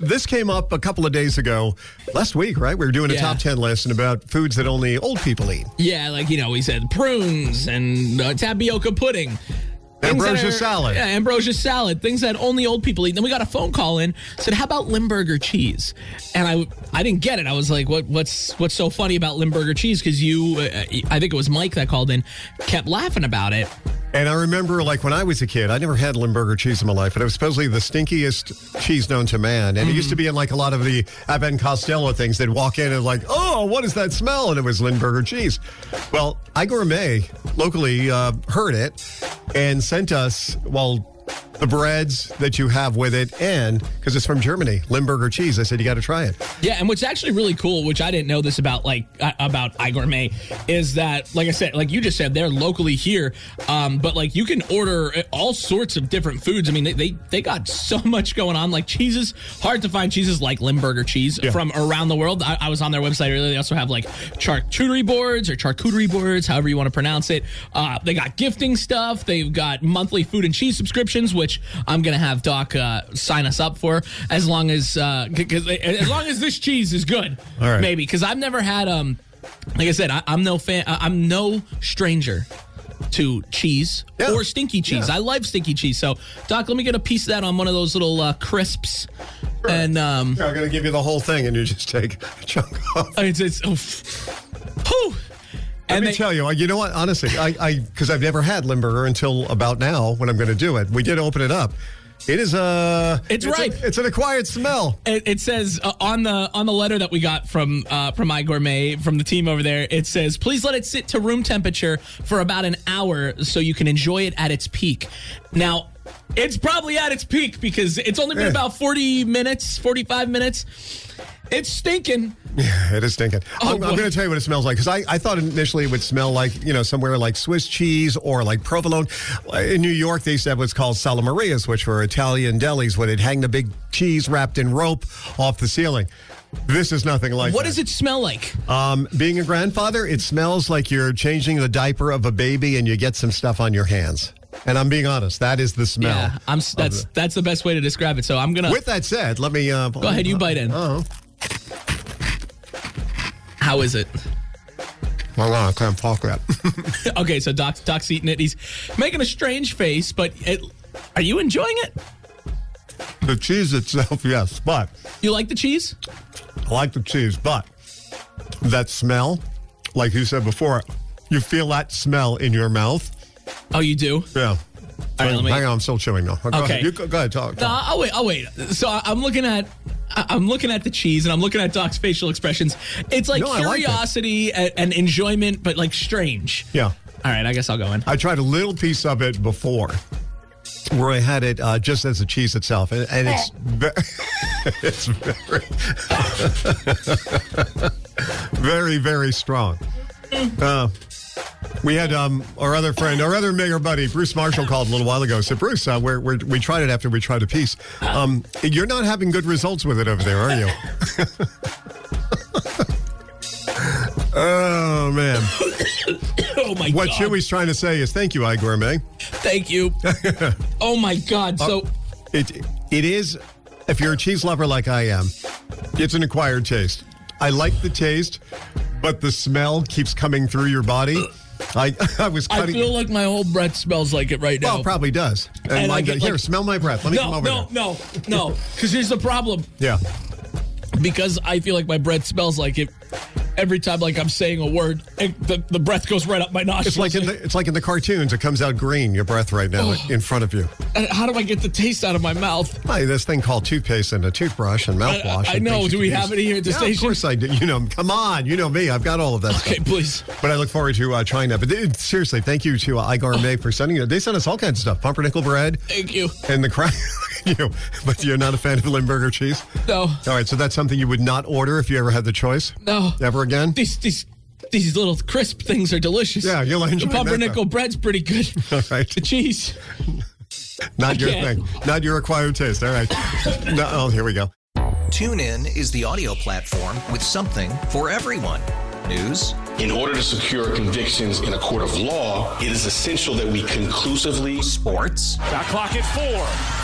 This came up a couple of days ago, last week, right? We were doing a Yeah. top 10 list and about foods that only old people eat. Yeah, like you know, we said prunes and uh, tapioca pudding. Things Ambrosia are- salad. Yeah, ambrosia salad. Things that only old people eat. Then we got a phone call in. Said, "How about Limburger cheese?" And I, I didn't get it. I was like, "What? What's what's so funny about Limburger cheese?" Because you, uh, I think it was Mike that called in, kept laughing about it. And I remember, like, when I was a kid, I never had Limburger cheese in my life, but it was supposedly the stinkiest cheese known to man. And it used to be in, like, a lot of the and Costello things. They'd walk in and, like, oh, what is that smell? And it was Limburger cheese. Well, iGourmet locally uh, heard it and sent us, well, the breads that you have with it, and because it's from Germany, Limburger cheese. I said, you got to try it. Yeah, and what's actually really cool, which I didn't know this about, like uh, about iGourmet, is that, like I said, like you just said, they're locally here, um, but like you can order all sorts of different foods. I mean, they they, they got so much going on, like cheeses. Hard to find cheeses like Limburger cheese Yeah. from around the world. I, I was on their website earlier. They also have like charcuterie boards or charcuterie boards, however you want to pronounce it. Uh, they got gifting stuff. They've got monthly food and cheese subscriptions, which I'm gonna have Doc uh, sign us up for as long as uh, as long as this cheese is good. All right. maybe because I've never had um, like I said, I, I'm no fan. I'm no stranger. To cheese Yeah. or stinky cheese. Yeah. I love stinky cheese. So, Doc, let me get a piece of that on one of those little uh, crisps. And um, Here, I'm going to give you the whole thing, and you just take a chunk off. it's it's oof. Whew. Let And me they- tell you, you know what? Honestly, I, I, because I've never had Limburger until about now when I'm going to do it. We did open it up. It is a. It's a- ripe. it's an acquired smell. It, it says uh, on the on the letter that we got from uh, from iGourmet from the team over there. It says, "Please let it sit to room temperature for about an hour so you can enjoy it at its peak." Now, it's probably at its peak because it's only been Yeah. about forty minutes, forty five minutes. It's stinking. Yeah, it is stinking. Oh, I'm, I'm going to tell you what it smells like because I, I thought initially it would smell like, you know, somewhere like Swiss cheese or like provolone. In New York, they said to what's called Salumerias, which were Italian delis where they'd hang the big cheese wrapped in rope off the ceiling. This is nothing like What that. does it smell like? Um, being a grandfather, it smells like you're changing the diaper of a baby and you get some stuff on your hands. And I'm being honest, that is the smell. Yeah, I'm. That's that's the best way to describe it. So I'm gonna With that said, let me. Uh, go ahead. You bite in. Oh, How is it? well, I can't talk that. Okay, so Doc Doc's eating it. He's making a strange face, but it, are you enjoying it? the cheese itself, yes, but You like the cheese? I like the cheese, but that smell, like you said before, you feel that smell in your mouth. Oh, you do. Yeah. All right, let me- Hang on, I'm still chewing though. Go Okay. ahead. You go, go ahead, talk. No, talk. I'll wait. I'll wait. So I'm looking at. I- I'm looking at the cheese and I'm looking at Doc's facial expressions. It's like No, I like it. curiosity and, and enjoyment, but like strange. Yeah. All right, I guess I'll go in. I tried a little piece of it before, where I had it uh, just as the cheese itself, and, and it's ve- it's very very very strong. Uh, we had um, our other friend, our other mayor buddy, Bruce Marshall, called a little while ago. Said, "Bruce, uh, we're, we're, we tried it after we tried a piece. Um, you're not having good results with it over there, are you?" oh man! Oh my What god! Chewy's trying to say is, "Thank you, iGourmet." Thank you. oh my god! So It it is if you're a cheese lover like I am, it's an acquired taste. I like the taste, but the smell keeps coming through your body. I I was I feel like my whole breath smells like it right now. well, it probably does. And, And I get, here, like- smell my breath. Let me come no, over no, there. no, no. Because here's the problem. Yeah. Because I feel like my breath smells like it. Every time, like I'm saying a word, it, the, the breath goes right up my nostrils. It's like in the it's like in the cartoons. It comes out green. Your breath right now Oh. in front of you. And How do I get the taste out of my mouth? Hey, this thing called toothpaste and a toothbrush and mouthwash. I and know. Do we have use. it here at the yeah, station? Of course I do. You know, come on. You know me. I've got all of that Okay, stuff. please. But I look forward to uh, trying that. But uh, seriously, thank you to uh, iGourmet for sending it. They sent us all kinds of stuff: pumpernickel bread Thank you. and the crack. you, but you're not a fan of Limburger cheese. No, All right, so that's something you would not order if you ever had the choice. no. Ever again? These these these little crisp things are delicious. Yeah, you'll enjoy The pumpernickel though. bread's pretty good. All right. The cheese. Not your Okay. thing. Not your acquired taste. All right. No, oh, here we go. TuneIn is the audio platform with something for everyone. News, In order to secure convictions in a court of law, it is essential that we conclusively sports, Shot clock at four.